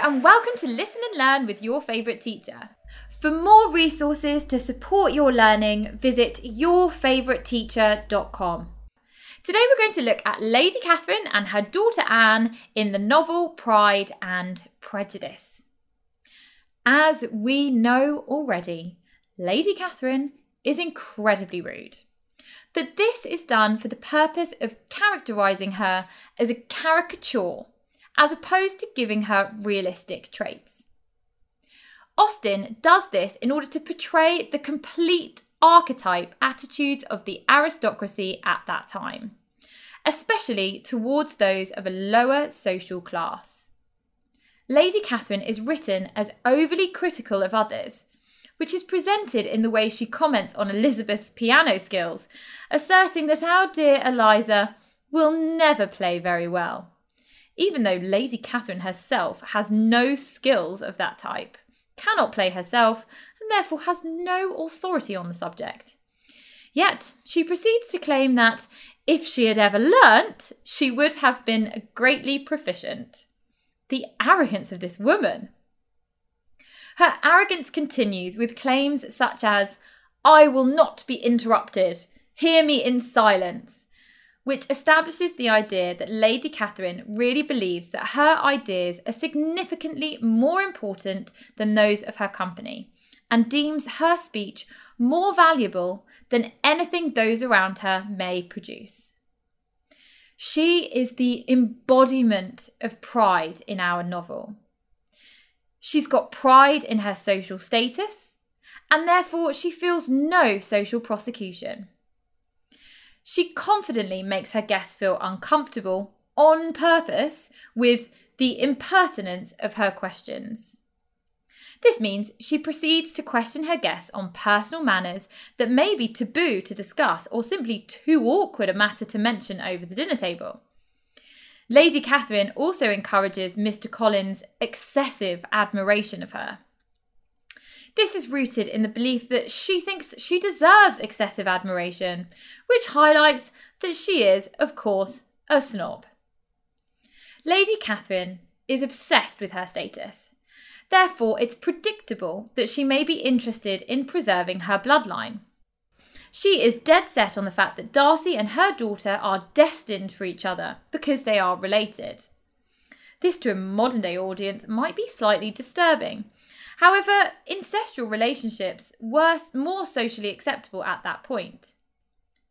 and welcome to Listen and Learn with your favourite teacher. For more resources to support your learning, visit yourfavouriteteacher.com. Today we're going to look at Lady Catherine and her daughter Anne in the novel Pride and Prejudice. As we know already, Lady Catherine is incredibly rude. But this is done for the purpose of characterising her as a caricature as opposed to giving her realistic traits. Austen does this in order to portray the complete archetype attitudes of the aristocracy at that time, especially towards those of a lower social class. Lady Catherine is written as overly critical of others, which is presented in the way she comments on Elizabeth's piano skills, asserting that our dear Eliza will never play very well even though Lady Catherine herself has no skills of that type, cannot play herself, and therefore has no authority on the subject. Yet she proceeds to claim that if she had ever learnt, she would have been greatly proficient. The arrogance of this woman! Her arrogance continues with claims such as, I will not be interrupted, hear me in silence, which establishes the idea that Lady Catherine really believes that her ideas are significantly more important than those of her company, and deems her speech more valuable than anything those around her may produce. She is the embodiment of pride in our novel. She's got pride in her social status, and therefore she feels no social prosecution. She confidently makes her guests feel uncomfortable on purpose with the impertinence of her questions. This means she proceeds to question her guests on personal matters that may be taboo to discuss or simply too awkward a matter to mention over the dinner table. Lady Catherine also encourages Mr. Collins' excessive admiration of her. This is rooted in the belief that she thinks she deserves excessive admiration, which highlights that she is, of course, a snob. Lady Catherine is obsessed with her status. Therefore, it's predictable that she may be interested in preserving her bloodline. She is dead set on the fact that Darcy and her daughter are destined for each other because they are related. This to a modern day audience might be slightly disturbing, However, incestual relationships were more socially acceptable at that point.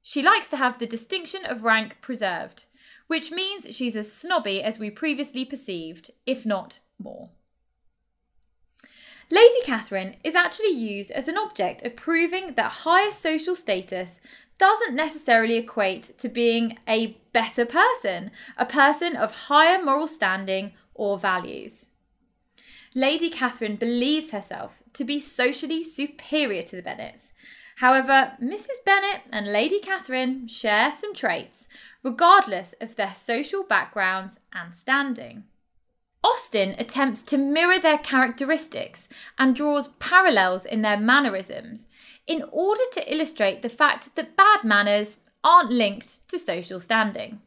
She likes to have the distinction of rank preserved, which means she's as snobby as we previously perceived, if not more. Lady Catherine is actually used as an object of proving that higher social status doesn't necessarily equate to being a better person, a person of higher moral standing or values. Lady Catherine believes herself to be socially superior to the Bennets. However, Mrs. Bennet and Lady Catherine share some traits, regardless of their social backgrounds and standing. Austen attempts to mirror their characteristics and draws parallels in their mannerisms in order to illustrate the fact that bad manners aren't linked to social standing.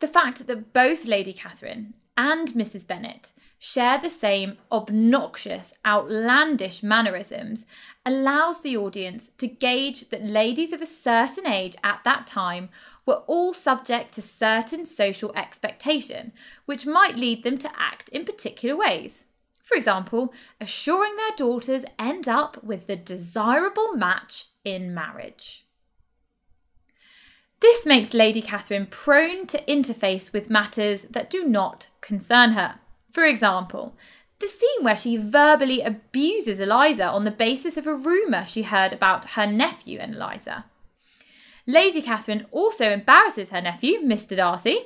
The fact that both Lady Catherine and Mrs. Bennet share the same obnoxious, outlandish mannerisms allows the audience to gauge that ladies of a certain age at that time were all subject to certain social expectation, which might lead them to act in particular ways. For example, assuring their daughters end up with the desirable match in marriage. This makes Lady Catherine prone to interface with matters that do not concern her. For example, the scene where she verbally abuses Eliza on the basis of a rumour she heard about her nephew and Eliza. Lady Catherine also embarrasses her nephew, Mr. Darcy,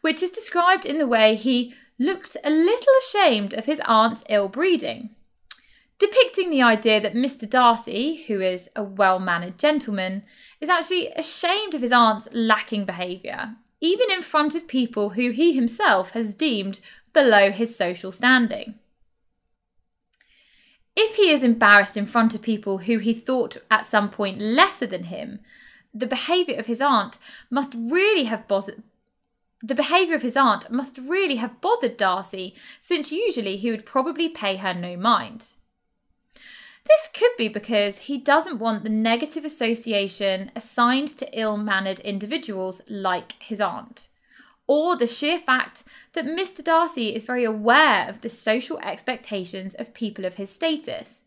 which is described in the way he looked a little ashamed of his aunt's ill breeding, depicting the idea that Mr. Darcy, who is a well mannered gentleman, is actually ashamed of his aunt's lacking behaviour, even in front of people who he himself has deemed below his social standing. If he is embarrassed in front of people who he thought at some point lesser than him, the behaviour of his aunt must really have bothered. The behaviour of his aunt must really have bothered Darcy, since usually he would probably pay her no mind. This could be because he doesn't want the negative association assigned to ill mannered individuals like his aunt, or the sheer fact that Mr. Darcy is very aware of the social expectations of people of his status.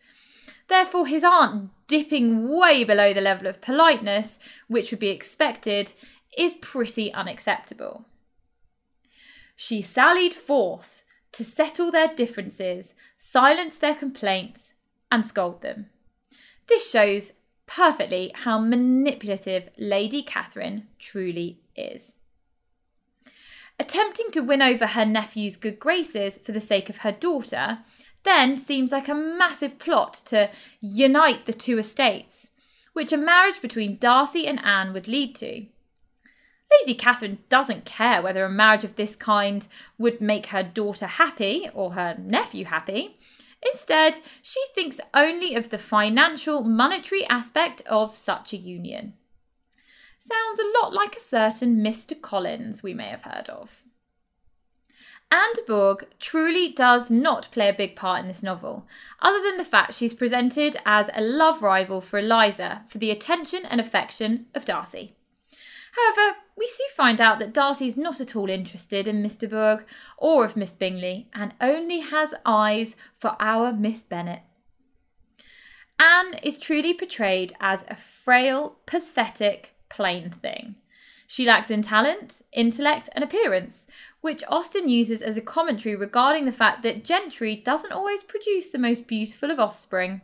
Therefore, his aunt dipping way below the level of politeness, which would be expected, is pretty unacceptable. She sallied forth to settle their differences, silence their complaints, and scold them. This shows perfectly how manipulative Lady Catherine truly is. Attempting to win over her nephew's good graces for the sake of her daughter then seems like a massive plot to unite the two estates, which a marriage between Darcy and Anne would lead to. Lady Catherine doesn't care whether a marriage of this kind would make her daughter happy or her nephew happy. Instead, she thinks only of the financial, monetary aspect of such a union. Sounds a lot like a certain Mr. Collins we may have heard of. Anne de Bourgh truly does not play a big part in this novel, other than the fact she's presented as a love rival for Eliza for the attention and affection of Darcy. However, we soon find out that Darcy's not at all interested in Mr. Bourgh or of Miss Bingley and only has eyes for our Miss Bennet. Anne is truly portrayed as a frail, pathetic, plain thing. She lacks in talent, intellect, and appearance, which Austen uses as a commentary regarding the fact that gentry doesn't always produce the most beautiful of offspring.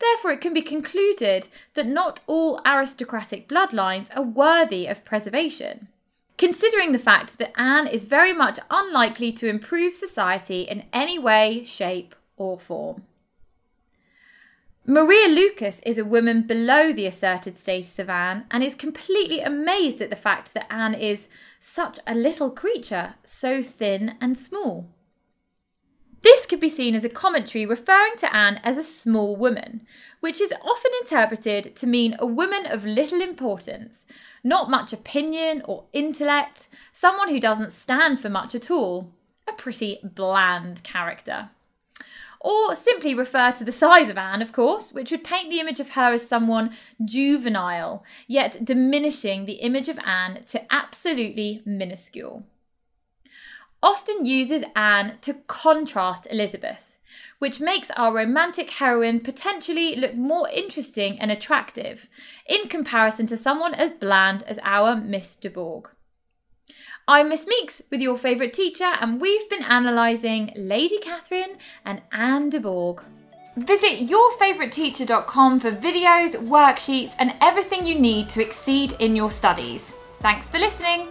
Therefore, it can be concluded that not all aristocratic bloodlines are worthy of preservation. Considering the fact that Anne is very much unlikely to improve society in any way, shape, or form. Maria Lucas is a woman below the asserted status of Anne and is completely amazed at the fact that Anne is such a little creature, so thin and small. This could be seen as a commentary referring to Anne as a small woman, which is often interpreted to mean a woman of little importance, not much opinion or intellect, someone who doesn't stand for much at all, a pretty bland character. Or simply refer to the size of Anne, of course, which would paint the image of her as someone juvenile, yet diminishing the image of Anne to absolutely minuscule. Austen uses Anne to contrast Elizabeth, which makes our romantic heroine potentially look more interesting and attractive in comparison to someone as bland as our Miss de. I'm Miss Meeks with your favourite teacher, and we've been analysing Lady Catherine and Anne de. Visit yourfavouriteteacher.com for videos, worksheets, and everything you need to exceed in your studies. Thanks for listening.